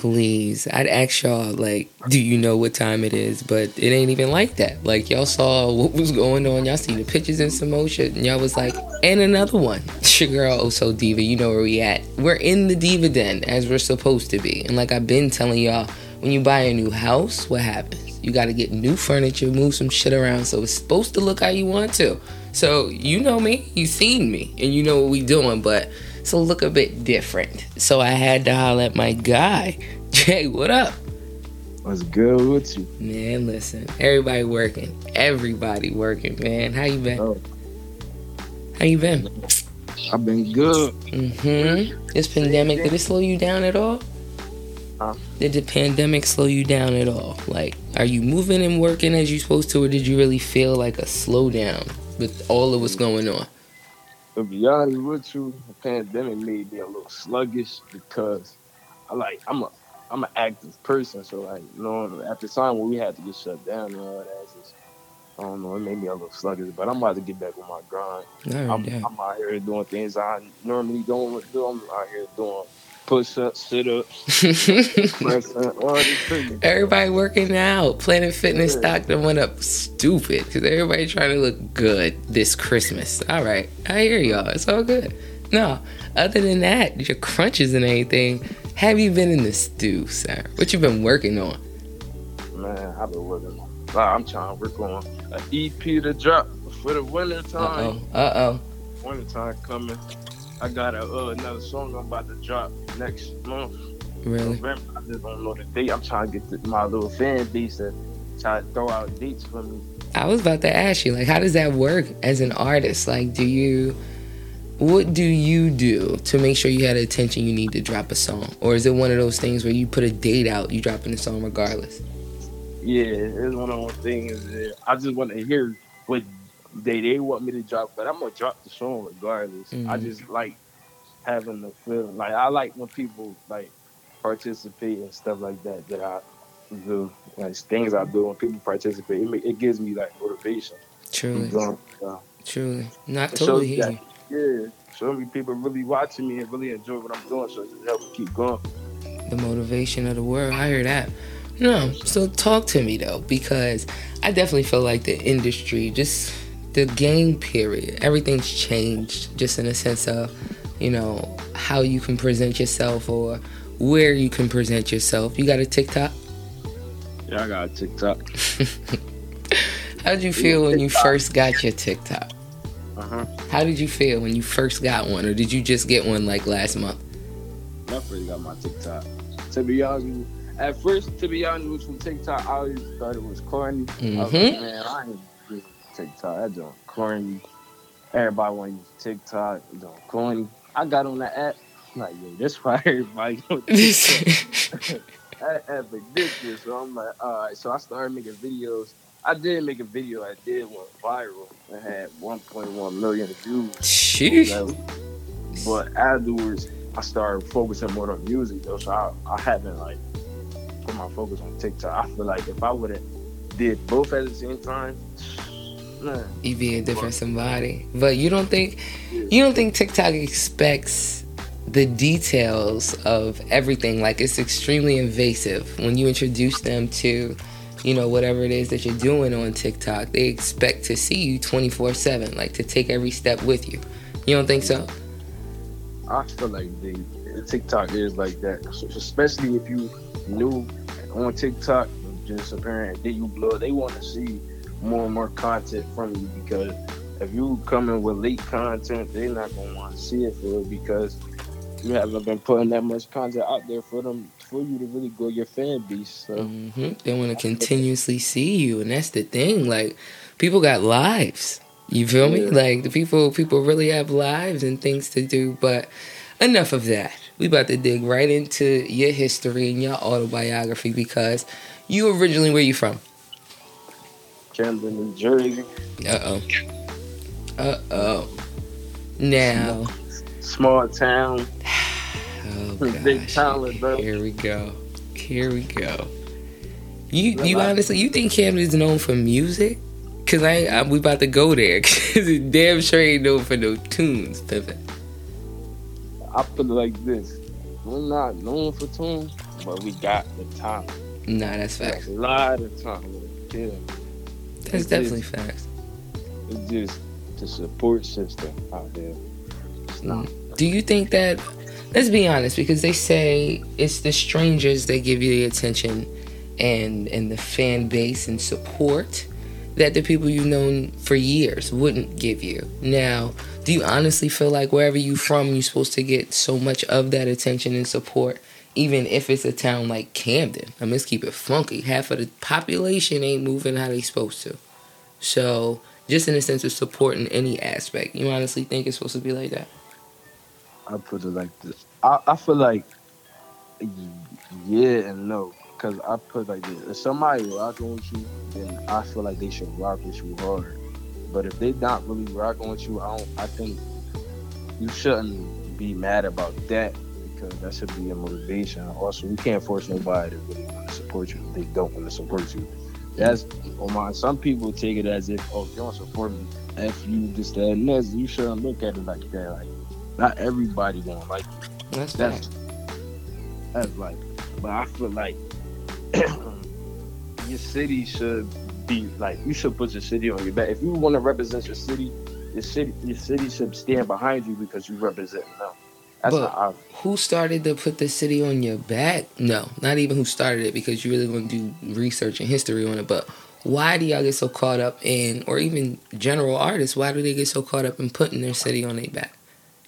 please. I'd ask y'all, like, do you know what time it is? But it ain't even like that. Like, y'all saw what was going on. Y'all seen the pictures in some motion. And y'all was like, and another one. Your girl, oh Oso Diva. You know where we at. We're in the Diva Den, as we're supposed to be. And like I've been telling y'all, when you buy a new house, what happens? You got to get new furniture, move some shit around so it's supposed to look how you want to. So, you know me. You seen me. And you know what we doing. But so look a bit different. So I had to holler at my guy. Jay, what up? What's good with you? Man, listen. Everybody working. Everybody working, man. How you been? Oh. How you been? I've been good. Mm-hmm. This pandemic, did it slow you down at all? Huh? Did the pandemic slow you down at all? Like, are you moving and working as you're supposed to, or did you really feel like a slowdown with all of what's going on? To be honest with you, the pandemic made me a little sluggish because I like I'm a I'm an active person, so like you know at the time when we had to get shut down and all that, just, I don't know, it made me a little sluggish. But I'm about to get back on my grind. I'm. I'm out here doing things I normally don't do. I'm out here doing push ups, sit ups, press ups, all this crazy. Everybody working out. Planet Fitness Yeah. stock done went up stupid because everybody trying to look good this Christmas. All right, I hear y'all. It's all good. No, other than that, your crunches and anything. Have you been in the stew, sir? What you been working on? Man, I've been working. on- I'm trying to work on an EP to drop for the winter Uh time. oh. Uh oh. Winter time coming. I got a, uh, another song I'm about to drop next month, Really? November. I just don't know the date. I'm trying to get the, my little fan base to try to throw out dates for me. I was about to ask you, like, how does that work as an artist? Like, do you, what do you do to make sure you had the attention you need to drop a song? Or is it one of those things where you put a date out, you dropping the song regardless? Yeah, it's one of those things. That I just want to hear what they they want me to drop, but I'm gonna drop the song regardless. I Mhm. just like having the feeling. Like I like when people like participate and stuff like that. That I do like things I do when people participate. It, it gives me like motivation. Truly, uh, truly. Not totally shows hear that- you. Yeah, so me people really watching me and really enjoy what I'm doing. So it just help me keep going. the motivation of the world. I hear that. No, so talk to me though, because I definitely feel like the industry, just the game period, everything's changed just in a sense of, you know, how you can present yourself or where you can present yourself. You got a TikTok? Yeah, I got a TikTok. How did you feel when you first got your TikTok? Uh huh. How did you feel when you first got one, or did you just get one like last month? I first got my TikTok. To be honest, at first, to be honest with you, TikTok, I always thought it was corny. I was like, Mhm. man, I ain't TikTok. That joint corny. Everybody want to use TikTok. Joint corny. I got on the app. I'm like, yo, this why everybody on TikTok. that app ridiculous. So I'm like, all right. So I started making videos. I did make a video. I did went viral. It had 1.1 million views. Sheesh. But afterwards, I started focusing more on music though. So I, I haven't like put my focus on TikTok. I feel like if I would have did both at the same time, you be a different somebody. But you don't think you don't think TikTok expects the details of everything. Like it's extremely invasive when you introduce them to, you know, whatever it is that you're doing on TikTok. They expect to see you 24 seven, like to take every step with you. You don't think so? I feel like they TikTok is like that, especially if you new on TikTok, just apparent then you blow. They want to see more and more content from you because if you coming with late content, they're not gonna want to see it for it because you haven't been putting that much content out there for them for you to really grow your fan base. So hmm They want to continuously see you, and that's the thing. Like people got lives. You feel me? Yeah. Like the people, people really have lives and things to do. But enough of that. We about to dig right into your history and your autobiography because you originally where you from? Camden, New Jersey, Uh oh. Uh oh. Now. small town, Oh big gosh. talent, bro. Here we go. Here we go. You you honestly you think Camden's known for music? Cause I, I we about to go there. Cause it damn sure ain't known for no tunes, Pimpin. I put it like this: we're not known for tunes, but we got the time. Nah, that's facts. A lot of time. Yeah. That's It's definitely just- facts. It's just the support system out there. It's not. Do you think that? Let's be honest, because they say it's the strangers that give you the attention, and and the fan base and support that the people you've known for years wouldn't give you. Now, do you honestly feel like wherever you from, you're supposed to get so much of that attention and support, even if it's a town like Camden? I mean, let's keep it funky. Half of the population ain't moving how they supposed to. So, just in a sense of support in any aspect, you honestly think it's supposed to be like that? I put it like this. I, I feel like yeah and no. Cause I put it like this. If somebody rocking with you, then I feel like they should rock with you hard. But if they not really rocking with you, I don't I think you shouldn't be mad about that because that should be a motivation. Also, you can't force nobody to really want to support you if they don't want to support you. That's on my some people take it as if, oh, you don't support me. If you just that and this, you shouldn't look at it like that. Like not everybody gonna like you. That's That's that's like, but I feel like your city should be like you should put your city on your back. If you want to represent your city, your city your city should stand behind you because you represent them. That's But- Who started to put the city on your back? No, not even who started it because you really want to do research and history on it. But why do y'all get so caught up in, or even general artists, why do they get so caught up in putting their city on their back?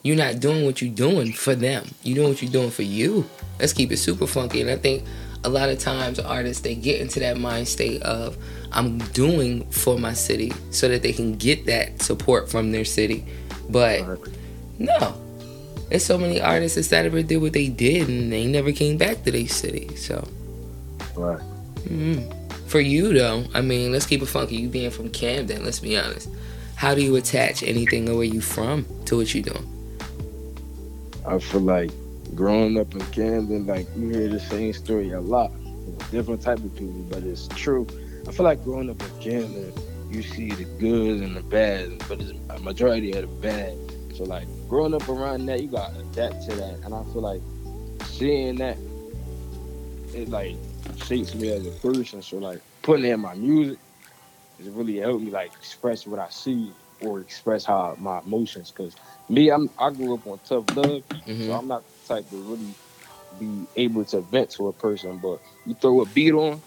You're not doing what you're doing for them. You're doing what you're doing for you. Let's keep it super funky. And I think a lot of times artists they get into that mind state of I'm doing for my city so that they can get that support from their city. But no. There's so many artists that sat up and did what they did and they never came back to their city. So, right. mm. for you though, I mean, let's keep it funky. You being from Camden, let's be honest. How do you attach anything of where you from to what you doing? I feel like growing up in Camden, like you hear the same story a lot. Different type of people, but it's true. I feel like growing up in Camden, you see the good and the bad, but it's a majority of the bad. So like growing up around that, you got to adapt to that, and I feel like seeing that, it like shapes me as a person. So like putting it in my music, it really helped me like express what I see or express how my emotions. Cause me, I'm I grew up on tough love. hmm So I'm not the type to really be able to vent to a person, but you throw a beat on,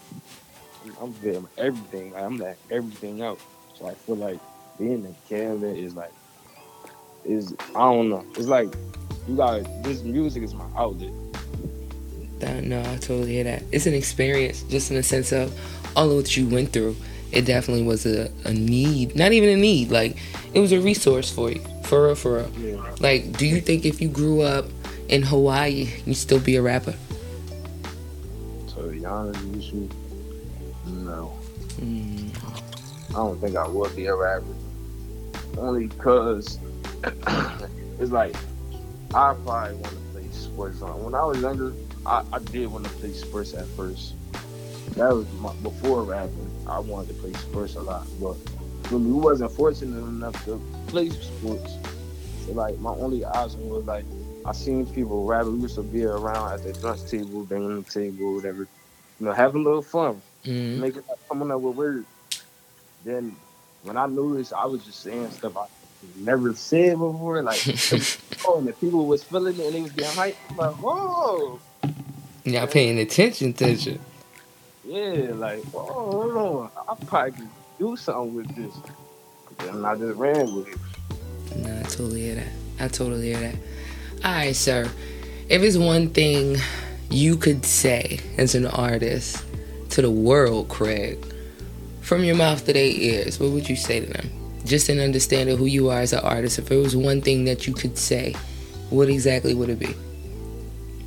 I'm venting everything. Like, I'm letting everything out. So I feel like being in Camden is like is I don't know. It's like you got this music is my outlet. No, I totally hear that. It's an experience, just in the sense of all of what you went through. It definitely was a, a need, not even a need. Like it was a resource for you, for real, for real. Yeah. Like, do you think if you grew up in Hawaii, you'd still be a rapper? So to be honest with you, no. Mm. I don't think I would be a rapper. Only because it's like I probably want to play sports. On. When I was younger, I, I did want to play sports at first. That was my, before rapping. I wanted to play sports a lot, but when we wasn't fortunate enough to play sports, so like my only option was like I seen people rap. We used to be around at the lunch table, banging the table, whatever. You know, having a little fun Mm. making coming up with words. Then when I noticed, I was just saying stuff I never said before. Like, oh, and the people was feeling it and they was getting hyped. I'm like, whoa, Y'all paying attention, attention. yeah, like, whoa, hold on, I probably could do something with this. And I just ran with it. No, I totally hear that. I totally hear that. All right, sir. If it's one thing you could say as an artist to the world, Craig, from your mouth to their ears, what would you say to them? Just an understanding of who you are as an artist, if it was one thing that you could say, what exactly would it be?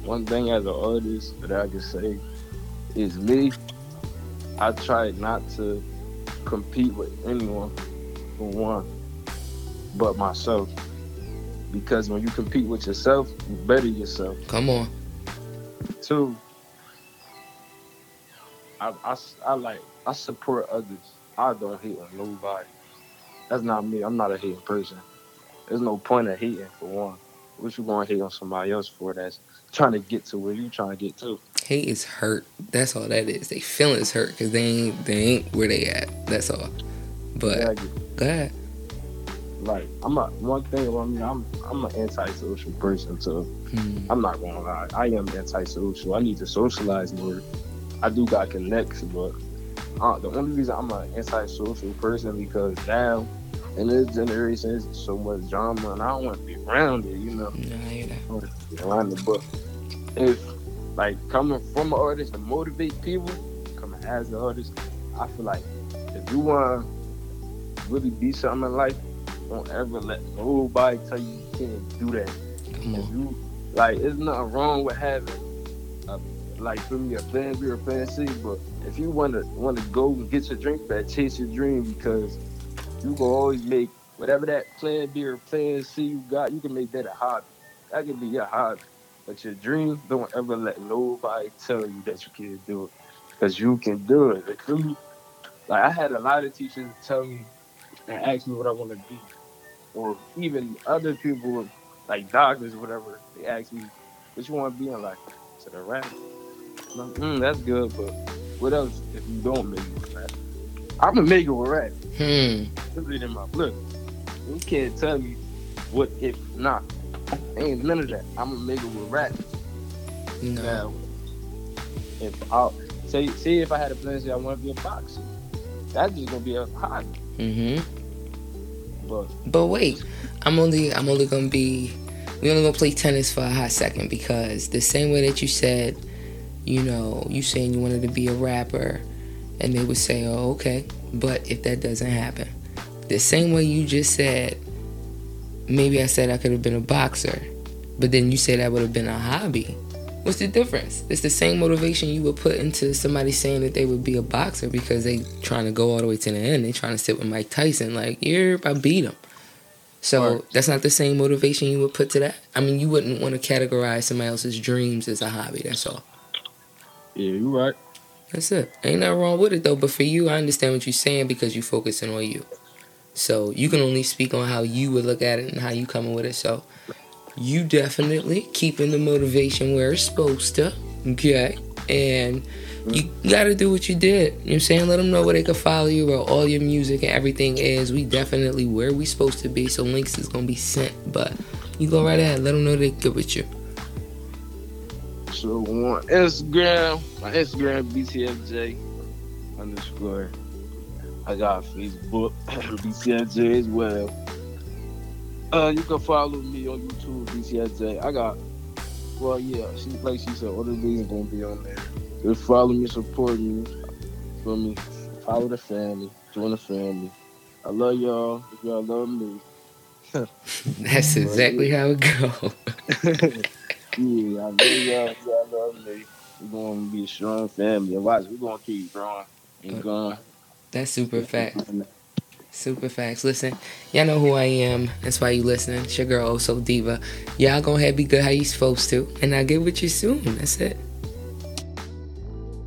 One thing as an artist that I can say is me. I try not to compete with anyone for one, but myself. Because when you compete with yourself, you better yourself. Come on. Two, I, I, I like I support others. I don't hate on nobody. That's not me. I'm not a hating person. There's no point of hating for one. what you gonna hate on somebody else for that's trying to get to where you trying to get to? Hate is hurt. That's all that is. They feelings hurt because they ain't they ain't where they at. That's all. But Exactly. go ahead. Like I'm a one thing about me, I'm I'm an antisocial person, so Hmm. I'm not gonna lie. I am antisocial. I need to socialize more. I do got connects, but uh, the only reason I'm an antisocial person because now in this generation there's so much drama and I don't want to be around it, you know. Nah, I hear that. I wanna be around it, but if like coming from an artist to motivate people, coming as an artist, I feel like if you want to really be something in life, don't ever let nobody tell you you can't do that. Come If on. you like, there's nothing wrong with having a, like for me a plan B or C, but if you want to want to go and get your drink back, chase your dream because you can always make whatever that plan B or plan C you got, you can make that a hobby. That can be your hobby, but your dream, don't ever let nobody tell you that you can't do it because you can do it. Like, like I had a lot of teachers tell me and ask me what I want to be, or even other people like doctors or whatever, they ask me, what you want to be in life? I said, a rapper. Like, mm, that's good, but what else if you don't make it with rap? I'm going to make it with rap. Hmm. It in my blood. You can't tell me what if not. Ain't none of that. I'm going to make it with rap. No. Now, if I say, say if I had a plan, say I want to be a boxer, that's just going to be a hobby. Mm-hmm. But But wait, I'm only I'm only gonna be we only gonna play tennis for a hot second because the same way that you said, you know, you saying you wanted to be a rapper, and they would say, oh okay, but if that doesn't happen, the same way you just said, maybe I said I could have been a boxer, but then you said that would have been a hobby. What's the difference? It's the same motivation you would put into somebody saying that they would be a boxer because they trying to go all the way to the end. They trying to sit with Mike Tyson. Like, yeah, I beat him. So that's not the same motivation you would put to that. I mean, you wouldn't want to categorize somebody else's dreams as a hobby. That's all. yeah, you're right. That's it. Ain't nothing wrong with it though. But for you, I understand what you're saying because you're focusing on you. So you can only speak on how you would look at it and how you coming with it. So you definitely keeping the motivation where it's supposed to. Okay. And you gotta do what you did. You know what I'm saying? Let them know where they can follow you, where all your music and everything is. We definitely where we supposed to be. So links is gonna be sent. But you go right ahead. Let them know they good with you. So on Instagram, my Instagram BTFJ underscore. I got Facebook BTFJ as well. Uh, you can follow me on YouTube BTFJ. I got, well, yeah, she like she said, all the links gonna be on there. Just follow me, support me, feel me. Follow the family, join the family. I love y'all. If y'all love me, That's exactly how it go. yeah, I love y'all. Y'all love me. We're gonna be a strong family. Watch, we're gonna keep growing and going. That's super fact. Super facts. Listen, y'all know who I am. That's why you listening. It's your girl, Oh So Diva. Y'all go ahead, be good how you supposed to. And I'll get with you soon. That's it.